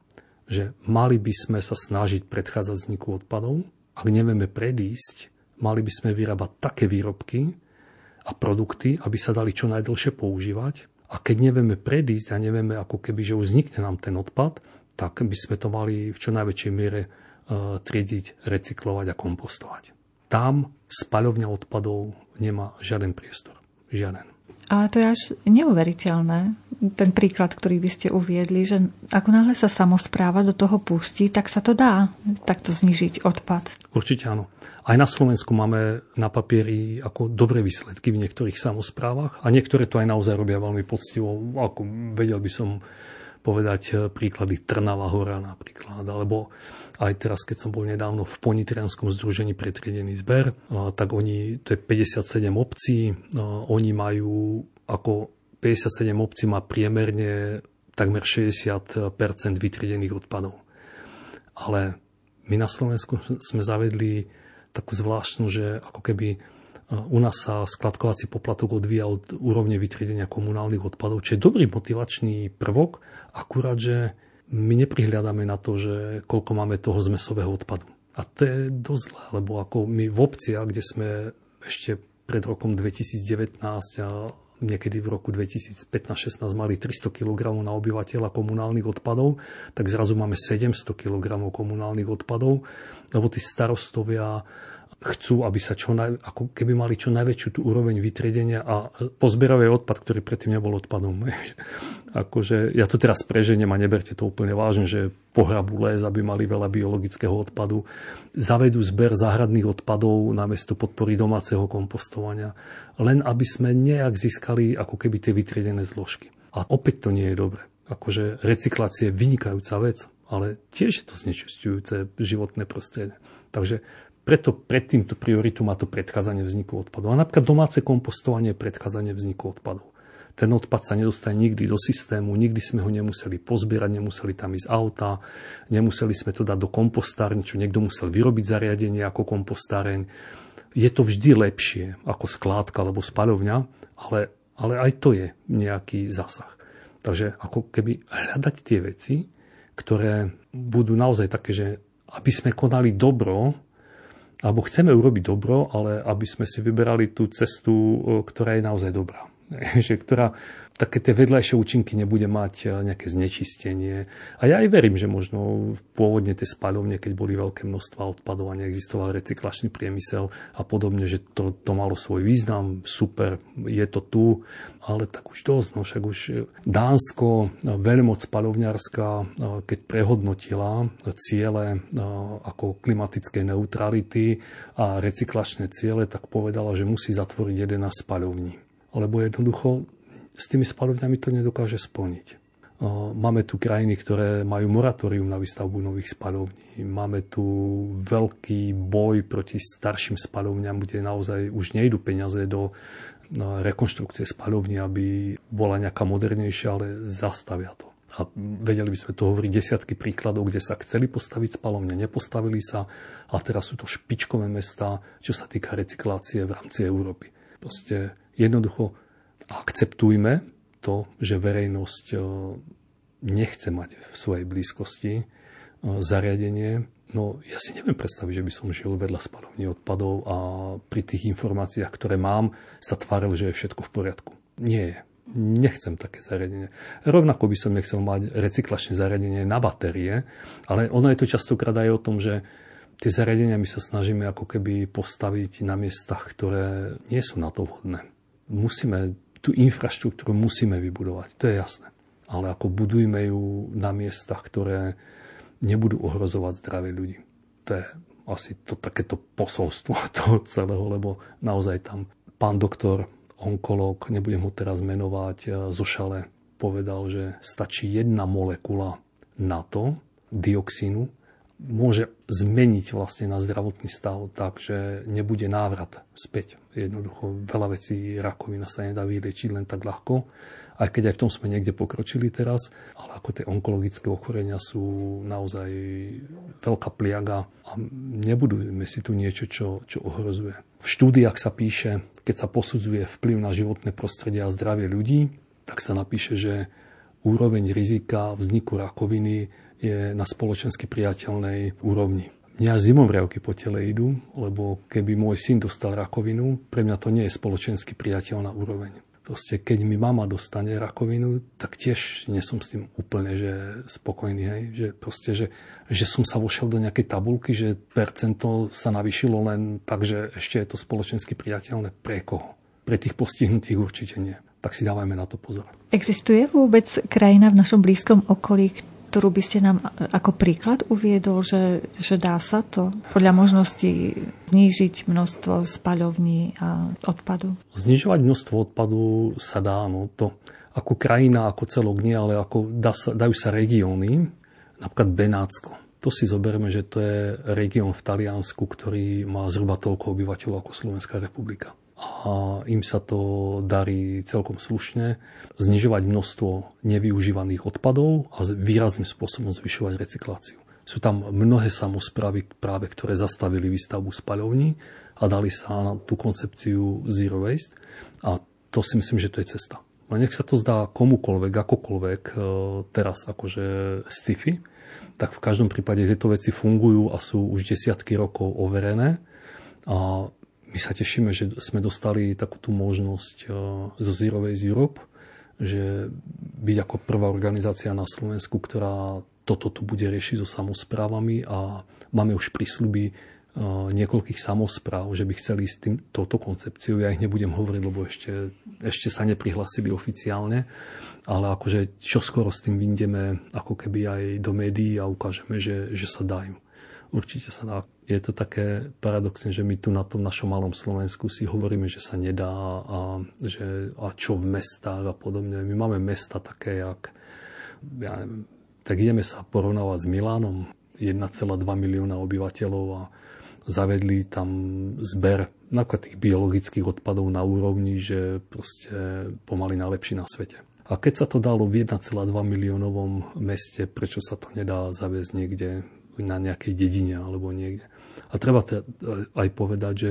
že mali by sme sa snažiť predchádzať vzniku odpadov. Ak nevieme predísť, mali by sme vyrábať také výrobky, a produkty, aby sa dali čo najdlhšie používať. A keď nevieme predísť a nevieme ako keby, že už vznikne nám ten odpad, tak by sme to mali v čo najväčšej miere uh, triediť, recyklovať a kompostovať. Tam spaľovňa odpadov nemá žiaden priestor. Žiaden. Ale to je až neuveriteľné, ten príklad, ktorý by ste uviedli, že ako náhle sa samozpráva do toho pustí, tak sa to dá takto znižiť odpad. Určite áno. Aj na Slovensku máme na papieri ako dobré výsledky v niektorých samozprávach a niektoré to aj naozaj robia veľmi poctivo. Ako vedel by som povedať eh, príklady Trnava hora napríklad, alebo aj teraz, keď som bol nedávno v Ponitrianskom združení pretriedený zber, eh, tak oni, to je 57 obcí, eh, oni majú ako 57 obcí má priemerne takmer 60% vytriedených odpadov. Ale my na Slovensku sme zavedli takú zvláštnu, že ako keby e, u nás sa skladkovací poplatok odvíja od úrovne vytriedenia komunálnych odpadov, čo je dobrý motivačný prvok, akurát, že my neprihľadáme na to, že koľko máme toho zmesového odpadu. A to je dosť zlé, lebo ako my v obciach, kde sme ešte pred rokom 2019 a niekedy v roku 2015-16 mali 300 kg na obyvateľa komunálnych odpadov, tak zrazu máme 700 kg komunálnych odpadov, lebo tí starostovia chcú, aby sa čo naj, ako keby mali čo najväčšiu tú úroveň vytriedenia a pozberavý odpad, ktorý predtým nebol odpadom. akože, ja to teraz preženiem a neberte to úplne vážne, že pohrabu les, aby mali veľa biologického odpadu. Zavedú zber záhradných odpadov namiesto podpory domáceho kompostovania. Len aby sme nejak získali ako keby tie vytriedené zložky. A opäť to nie je dobre. Akože recyklácia je vynikajúca vec, ale tiež je to znečistujúce životné prostredie. Takže preto predtým tú prioritu má to predchádzanie vzniku odpadov. A napríklad domáce kompostovanie je predchádzanie vzniku odpadov. Ten odpad sa nedostane nikdy do systému, nikdy sme ho nemuseli pozbierať, nemuseli tam ísť auta, nemuseli sme to dať do kompostárne, čo niekto musel vyrobiť zariadenie ako kompostáreň. Je to vždy lepšie ako skládka alebo spaľovňa, ale, ale aj to je nejaký zasah. Takže ako keby hľadať tie veci, ktoré budú naozaj také, že aby sme konali dobro, alebo chceme urobiť dobro, ale aby sme si vyberali tú cestu, ktorá je naozaj dobrá. že ktorá také tie vedľajšie účinky nebude mať e, nejaké znečistenie. A ja aj verím, že možno pôvodne tie spaľovne, keď boli veľké množstva odpadov a neexistoval recyklačný priemysel a podobne, že to, to malo svoj význam, super, je to tu, ale tak už dosť, no však už Dánsko, e, veľmoc spaľovňarská, e, keď prehodnotila ciele ako klimatickej neutrality a recyklačné ciele, tak povedala, že musí zatvoriť 11 spaľovní lebo jednoducho s tými spalovňami to nedokáže splniť. Máme tu krajiny, ktoré majú moratórium na výstavbu nových spalovní. Máme tu veľký boj proti starším spalovňam, kde naozaj už nejdu peniaze do rekonštrukcie spalovní, aby bola nejaká modernejšia, ale zastavia to. A vedeli by sme to hovoriť desiatky príkladov, kde sa chceli postaviť spalovne, nepostavili sa a teraz sú to špičkové mesta, čo sa týka recyklácie v rámci Európy. Proste Jednoducho akceptujme to, že verejnosť e, nechce mať v svojej blízkosti e, zariadenie. No ja si neviem predstaviť, že by som žil vedľa spalovní odpadov a pri tých informáciách, ktoré mám, sa tváril, že je všetko v poriadku. Nie je. nechcem také zariadenie. Rovnako by som nechcel mať recyklačné zariadenie na batérie, ale ono je to častokrát aj o tom, že tie zariadenia my sa snažíme ako keby postaviť na miestach, ktoré nie sú na to vhodné. Musíme, tú infraštruktúru musíme vybudovať, to je jasné. Ale ako budujme ju na miestach, ktoré nebudú ohrozovať zdravie ľudí. To je asi to takéto posolstvo toho celého, lebo naozaj tam pán doktor, onkológ, nebudem ho teraz menovať, e, zo šale povedal, že stačí jedna molekula na to, dioxínu, môže zmeniť vlastne na zdravotný stav tak, že nebude návrat späť. Jednoducho veľa vecí rakovina sa nedá vyliečiť len tak ľahko, aj keď aj v tom sme niekde pokročili teraz, ale ako tie onkologické ochorenia sú naozaj veľká pliaga a nebudujeme si tu niečo, čo, čo ohrozuje. V štúdiách sa píše, keď sa posudzuje vplyv na životné prostredie a zdravie ľudí, tak sa napíše, že úroveň rizika vzniku rakoviny je na spoločensky priateľnej úrovni. Mňa zimomriavky po tele idú, lebo keby môj syn dostal rakovinu, pre mňa to nie je spoločensky priateľná úroveň. Proste keď mi mama dostane rakovinu, tak tiež nie som s tým úplne že spokojný. Hej? Že, proste, že, že som sa vošiel do nejakej tabulky, že percento sa navýšilo len tak, že ešte je to spoločensky priateľné. Pre koho? Pre tých postihnutých určite nie. Tak si dávajme na to pozor. Existuje vôbec krajina v našom blízkom okolí, ktorú by ste nám ako príklad uviedol, že, že dá sa to podľa možností znížiť množstvo spaľovní a odpadu? Znižovať množstvo odpadu sa dá, no to ako krajina, ako celok nie, ale ako dá sa, dajú sa regióny, napríklad Benátsko. To si zoberme, že to je región v Taliansku, ktorý má zhruba toľko obyvateľov ako Slovenská republika a im sa to darí celkom slušne znižovať množstvo nevyužívaných odpadov a výrazným spôsobom zvyšovať recykláciu. Sú tam mnohé samozprávy práve, ktoré zastavili výstavbu spaľovní a dali sa na tú koncepciu zero waste a to si myslím, že to je cesta. A nech sa to zdá komukolvek, akokoľvek e, teraz akože sci-fi, tak v každom prípade tieto veci fungujú a sú už desiatky rokov overené a my sa tešíme, že sme dostali takú tú možnosť eh, zo Zero Waste Europe, že byť ako prvá organizácia na Slovensku, ktorá toto tu bude riešiť so samozprávami a máme už prísľuby eh, niekoľkých samozpráv, že by chceli s tým, touto koncepciou. Ja ich nebudem hovoriť, lebo ešte, ešte sa neprihlasili oficiálne, ale akože čo skoro s tým vyjdeme ako keby aj do médií a ukážeme, že, že sa dajú. Určite sa dá je to také paradoxné, že my tu na tom našom malom Slovensku si hovoríme, že sa nedá a, že, a čo v mestách a podobne. My máme mesta také, jak, ja neviem, tak ideme sa porovnávať s Milánom, 1,2 milióna obyvateľov a zavedli tam zber napríklad tých biologických odpadov na úrovni, že proste pomaly najlepší na svete. A keď sa to dalo v 1,2 miliónovom meste, prečo sa to nedá zaviesť niekde na nejakej dedine alebo niekde? A treba te, aj povedať, že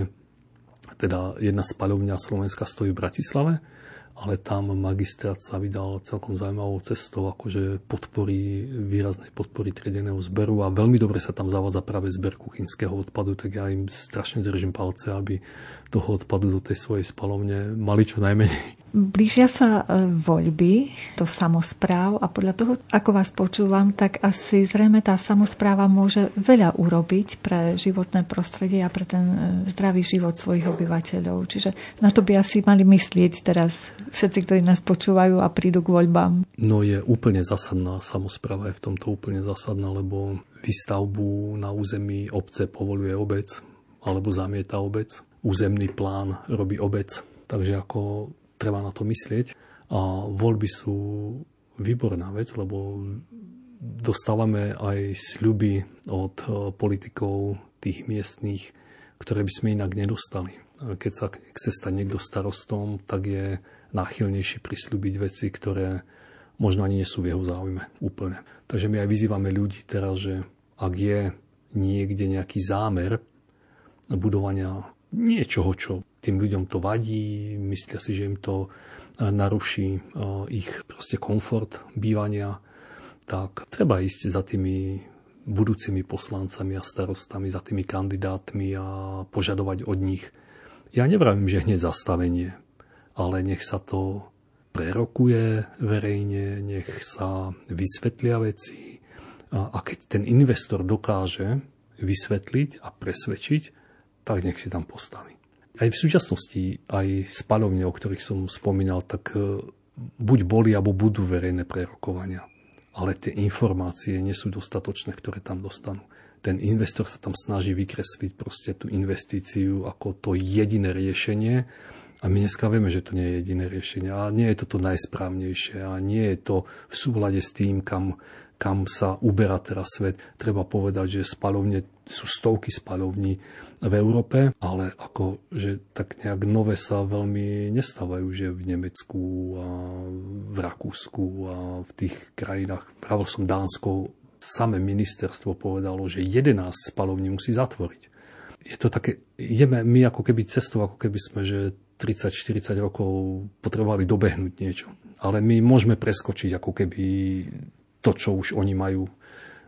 teda jedna spaľovňa Slovenska stojí v Bratislave, ale tam magistrát sa vydal celkom zaujímavou cestou, akože podporí, výraznej podpory triedeného zberu a veľmi dobre sa tam zavádza práve zber kuchynského odpadu, tak ja im strašne držím palce, aby toho odpadu do tej svojej spalovne mali čo najmenej. Blížia sa e, voľby do samozpráv a podľa toho, ako vás počúvam, tak asi zrejme tá samozpráva môže veľa urobiť pre životné prostredie a pre ten e, zdravý život svojich obyvateľov. Čiže na to by asi mali myslieť teraz všetci, ktorí nás počúvajú a prídu k voľbám. No je úplne zásadná, samozpráva je v tomto úplne zásadná, lebo výstavbu na území obce povoluje obec alebo zamieta obec. Územný plán robí obec. Takže ako treba na to myslieť. A voľby sú výborná vec, lebo dostávame aj sľuby od e, politikov tých miestných, ktoré by sme inak nedostali. Keď sa chce stať niekto starostom, tak je náchylnejší prislúbiť veci, ktoré možno ani nie sú v jeho záujme úplne. Takže my aj vyzývame ľudí teraz, že ak je niekde nejaký zámer budovania niečoho, čo tým ľuďom to vadí, myslia si, že im to e, naruší e, ich proste komfort bývania, tak treba ísť za tými budúcimi poslancami a starostami, za tými kandidátmi a požadovať od nich. Ja nevravím, že hneď zastavenie, ale nech sa to prerokuje verejne, nech sa vysvetlia veci. A, a keď ten investor dokáže vysvetliť a presvedčiť, tak nech si tam postaví. Aj v súčasnosti, aj spalovne, o ktorých som spomínal, tak e, buď boli, alebo budú verejné prerokovania. Ale tie informácie nie sú dostatočné, ktoré tam dostanú. Ten investor sa tam snaží vykresliť proste tú investíciu ako to jediné riešenie, a my dneska vieme, že to nie je jediné riešenie a nie je to to najsprávnejšie a nie je to v súhľade s tým, kam, kam sa uberá teraz svet. Treba povedať, že spalovne sú stovky spalovní v Európe, ale ako, že tak nejak nové sa veľmi nestávajú, že v Nemecku a v Rakúsku a v tých krajinách, práve som Dánsko, samé ministerstvo povedalo, že 11 spalovní musí zatvoriť. Je to také, ideme my ako keby cestou, ako keby sme, že 30-40 rokov potrebovali dobehnúť niečo. Ale my môžeme preskočiť ako keby to, čo už oni majú.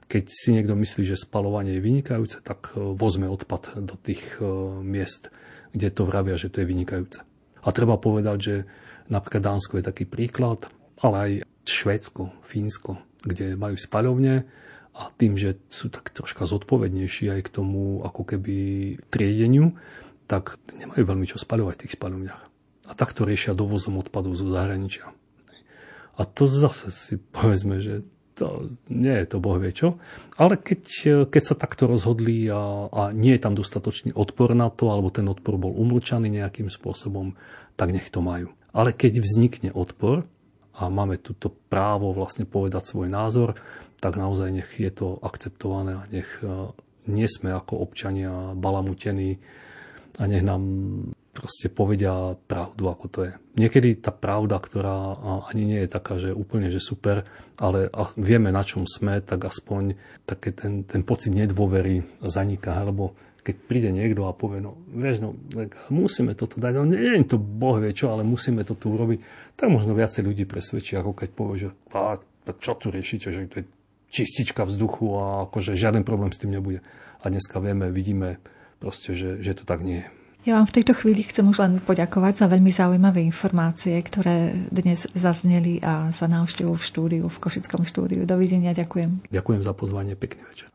Keď si niekto myslí, že spalovanie je vynikajúce, tak e, vozme odpad do tých e, miest, kde to vravia, že to je vynikajúce. A treba povedať, že napríklad Dánsko je taký príklad, ale aj Švédsko, Fínsko, kde majú spaľovne a tým, že sú tak troška zodpovednejší aj k tomu ako keby triedeniu, tak nemajú veľmi čo spaľovať v tých spaľovniach. A takto riešia dovozom odpadov zo zahraničia. A to zase si povedzme, že to nie je to boh vie čo. Ale keď, keď sa takto rozhodli a, a nie je tam dostatočný odpor na to, alebo ten odpor bol umlčaný nejakým spôsobom, tak nech to majú. Ale keď vznikne odpor a máme túto právo vlastne povedať svoj názor, tak naozaj nech je to akceptované a nech eh, nie sme ako občania balamutení a nech nám proste povedia pravdu, ako to je. Niekedy tá pravda, ktorá ani nie je taká, že úplne, že super, ale vieme, na čom sme, tak aspoň také ten, ten pocit nedôvery zaniká, alebo keď príde niekto a povie, no vieš, no musíme toto dať, no nie je to boh vie čo, ale musíme to tu urobiť, tak možno viacej ľudí presvedčí, ako keď povie, že a, čo tu riešite, že to je čistička vzduchu a akože žiaden problém s tým nebude. A dneska vieme, vidíme, proste, že, že to tak nie je. Ja vám v tejto chvíli chcem už len poďakovať za veľmi zaujímavé informácie, ktoré dnes zazneli a za návštevu v štúdiu, v Košickom štúdiu. Dovidenia, ďakujem. Ďakujem za pozvanie, pekný večer.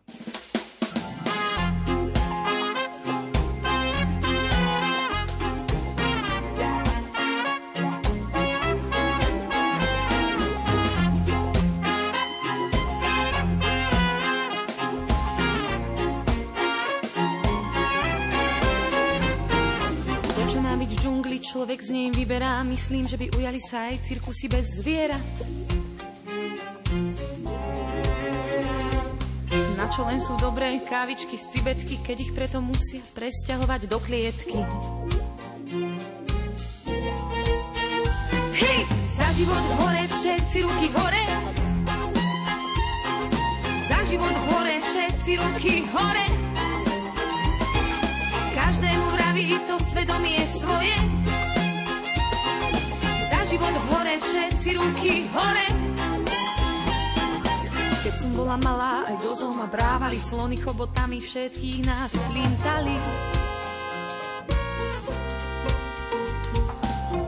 Z nej vyberá. Myslím, že by ujali sa aj cirkusy bez zvierat. Na čo len sú dobré kávičky z cibetky, keď ich preto musia presťahovať do klietky. Hej, za život hore, všetci ruky hore. Za život hore, všetci ruky hore. Každému vraví to svedomie svoje hore, všetci ruky hore. Keď som bola malá, aj dozom ma brávali slony chobotami, všetkých nás slintali.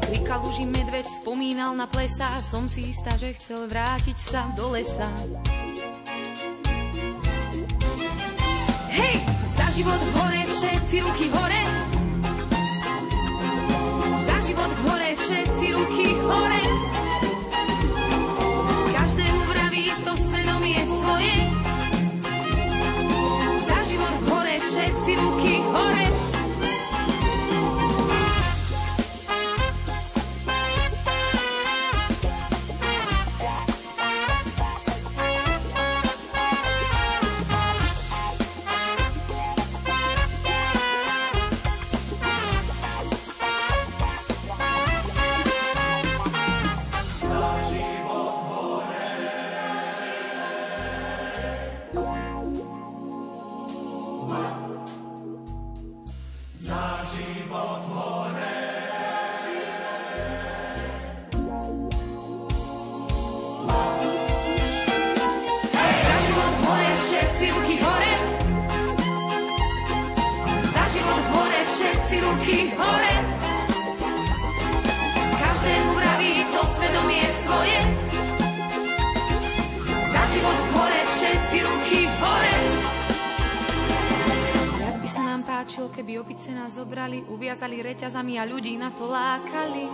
Pri kaluži medveď spomínal na plesa, som si istá, že chcel vrátiť sa do lesa. Hej, za život hore, všetci ruky hore život hore, všetci ruky hore. A ľudí na to lákali.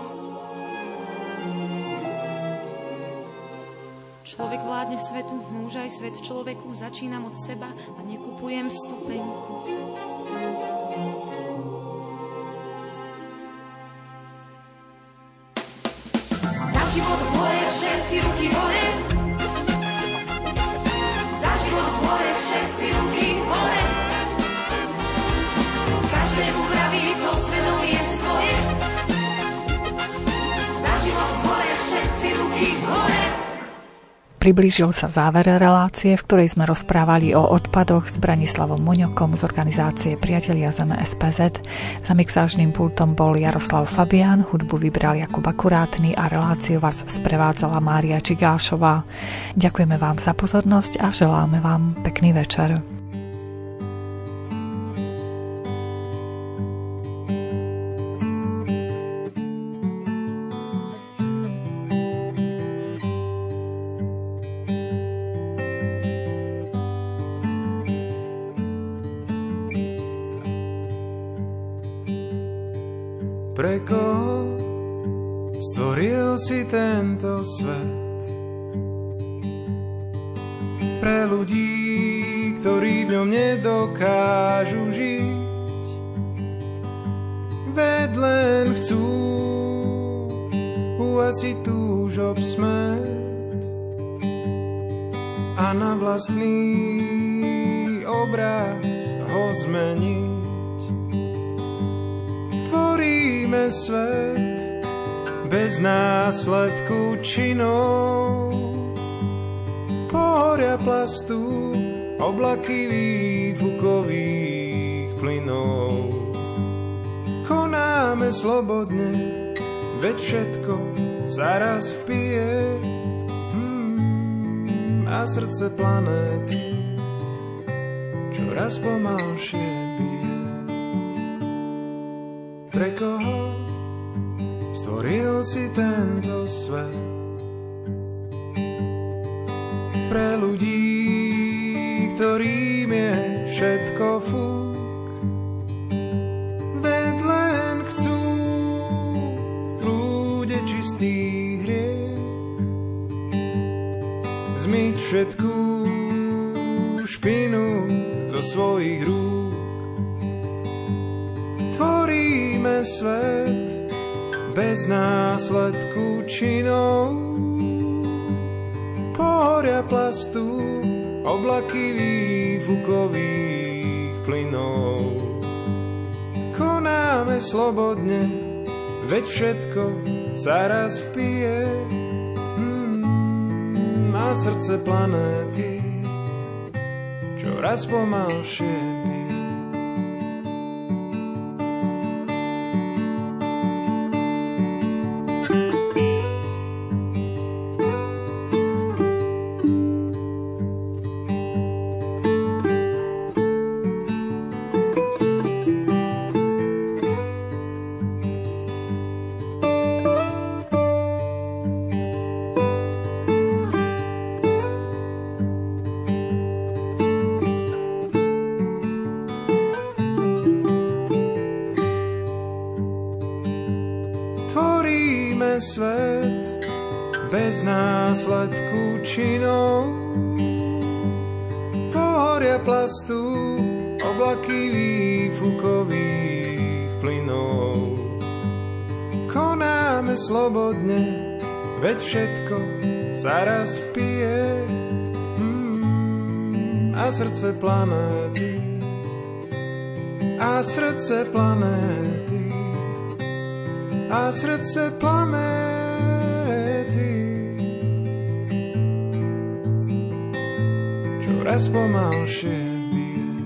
Človek vládne svetu, už aj svet človeku, začínam od seba a nekupujem stupenku. Za život hore, všetci ruky hore. Priblížil sa záver relácie, v ktorej sme rozprávali o odpadoch s Branislavom Muňokom z organizácie Priatelia Zeme SPZ. Za mixážnym pultom bol Jaroslav Fabián, hudbu vybral Jakub Akurátny a reláciu vás sprevádzala Mária Čigášová. Ďakujeme vám za pozornosť a želáme vám pekný večer. Následku činov. Pohoria plastu, oblaky výfukových plynov. Konáme slobodne, veď všetko sa raz vpije. Hmm, a srdce planéty čoraz pomalšie oblaky výfukových plynov. Konáme slobodne, veď všetko sa raz vpije. Hmm, a srdce planéty čoraz pomalšie veď všetko sa raz vpije. Hmm, a srdce planéty, a srdce planéty, a srdce planéty. Čoraz pomalšie bije.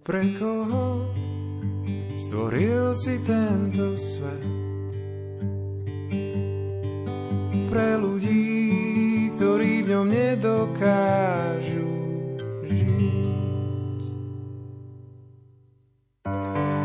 Pre koho stvoril si tento